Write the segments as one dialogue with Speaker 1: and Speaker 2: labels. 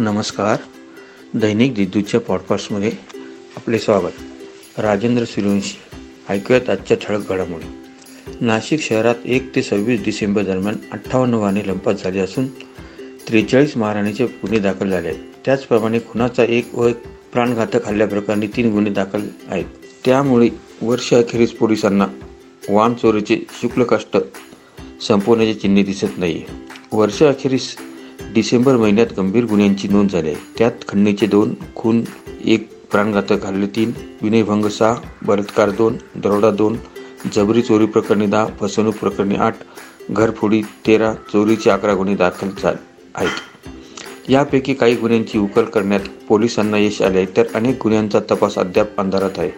Speaker 1: नमस्कार. दैनिक दिद्दूच्या पॉडकास्टमध्ये आपले स्वागत. राजेंद्र सूर्यवंशी ऐकूयात आजच्या ठळक घडामोडी. नाशिक शहरात एक ते सव्वीस डिसेंबर दरम्यान अठ्ठावन्न वाहने लंपास झाली असून त्रेचाळीस महाराणीचे गुन्हे दाखल झाले आहेत. त्याचप्रमाणे खुनाचा एक व प्राणघातक हल्ल्याप्रकरणी तीन गुन्हे दाखल आहेत. त्यामुळे वर्षअखेरीस पोलिसांना वाहन चोरीचे शुक्ल कष्ट संपवण्याचे चिन्ह दिसत नाही वर्षअखेरीस डिसेंबर महिन्यात गंभीर गुन्ह्यांची नोंद झाली आहे. त्यात खंडणीचे दोन खून एक प्राणघातक हल्ले तीन विनयभंग सहा बलात्कार दोन दरोडा दोन जबरी चोरी प्रकरणी दहा फसवणूक प्रकरणी आठ घरफोडी तेरा चोरीचे अकरा गुन्हे दाखल झाले आहेत. यापैकी काही गुन्ह्यांची उकल करण्यात पोलिसांना यश आले आहे. तर अनेक गुन्ह्यांचा तपास अद्याप अंधारात आहे.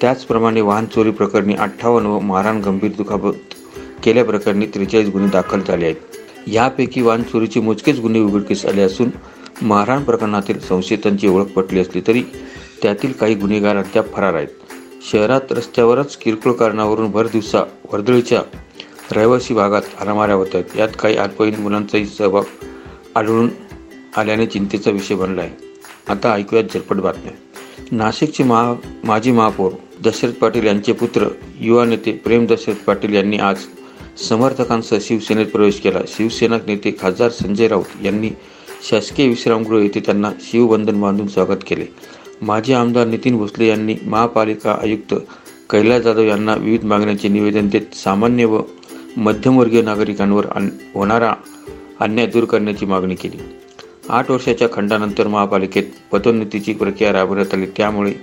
Speaker 1: त्याचप्रमाणे वाहन चोरी प्रकरणी अठ्ठावन्न व मारहाण गंभीर दुखापत केल्याप्रकरणी त्रेचाळीस गुन्हे दाखल झाले आहेत. यापैकी वाहन चोरीचे मोजकेच गुन्हे उघडकीस आले असून मारहाण प्रकरणातील संशयितांची ओळख पटली असली तरी त्यातील काही गुन्हेगार अद्याप फरार आहेत. शहरात रस्त्यावरच किरकोळ कारणावरून भर दिवसा वर्दळीच्या रहिवासी भागात हाणामाऱ्या होत आहेत. यात काही अल्पवयीन मुलांचाही सहभाग आढळून आल्याने चिंतेचा विषय बनला आहे. आता ऐकूयात झटपट बातम्या. नाशिकचे महा माजी महापौर दशरथ पाटील यांचे पुत्र युवा नेते प्रेम दशरथ पाटील यांनी आज समर्थकांसह शिवसेनेत प्रवेश केला. शिवसेना नेते खासदार संजय राऊत यांनी शासकीय विश्रामगृह येथे त्यांना शिवबंधन बांधून स्वागत केले. माजी आमदार नितीन भोसले यांनी महापालिका आयुक्त कैलास जाधव यांना विविध मागण्यांचे निवेदन देत सामान्य व मध्यमवर्गीय नागरिकांवर होणारा अन्याय दूर करण्याची मागणी केली. आठ वर्षाच्या खंडानंतर महापालिकेत पदोन्नतीची प्रक्रिया राबवण्यात आली. त्यामुळे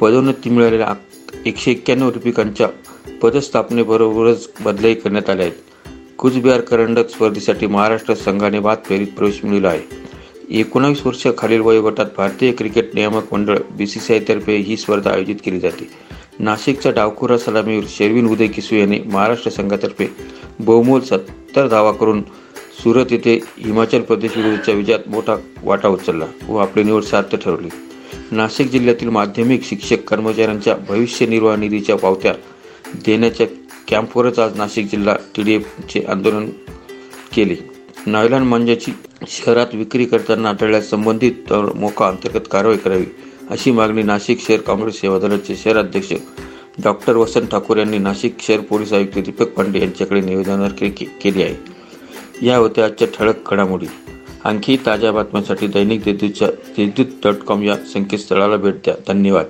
Speaker 1: पदोन्नती मिळालेल्या एकशे एक्क्याण्णव लिपिकांच्या पदस्थापनेबरोबरच बदलाही करण्यात आल्या आहेत. कुचबिहार करंडक स्पर्धेसाठी महाराष्ट्र संघाने बाद फेरीत प्रवेश मिळवला आहे. एकोणावीस वर्ष खालील वयोगटात भारतीय क्रिकेट नियामक मंडळ बी सी सी आयतर्फे ही स्पर्धा आयोजित केली जाते. नाशिकच्या डावखुरा सलामीवर शेरविन उदय किसू याने महाराष्ट्र संघातर्फे बहुमोल सत्तर धावा करून सुरत येथे हिमाचल प्रदेश विरुद्धच्या विजयात मोठा वाटा उचलला व आपली निवड सार्थ ठरवली. नाशिक जिल्ह्यातील माध्यमिक शिक्षक कर्मचाऱ्यांच्या भविष्य निर्वाह निधीच्या पावत्या देण्याच्या कॅम्पवरच आज नाशिक जिल्हा टी डी एफचे आंदोलन केले. नायलॉन मांजाची शहरात विक्री करताना आढळल्यास संबंधित मोका अंतर्गत कारवाई करावी अशी मागणी नाशिक शहर काँग्रेस सेवा दलाचे शहर अध्यक्ष डॉक्टर वसंत ठाकूर यांनी नाशिक शहर पोलीस आयुक्त दीपक पांडे यांच्याकडे निवेदनावर केली आहे. या होत्या आजच्या ठळक घडामोडी. आणखी ताज्या बातम्यांसाठी दैनिक देदूतच्या देदूत डॉट कॉम या संकेतस्थळाला भेट द्या. धन्यवाद.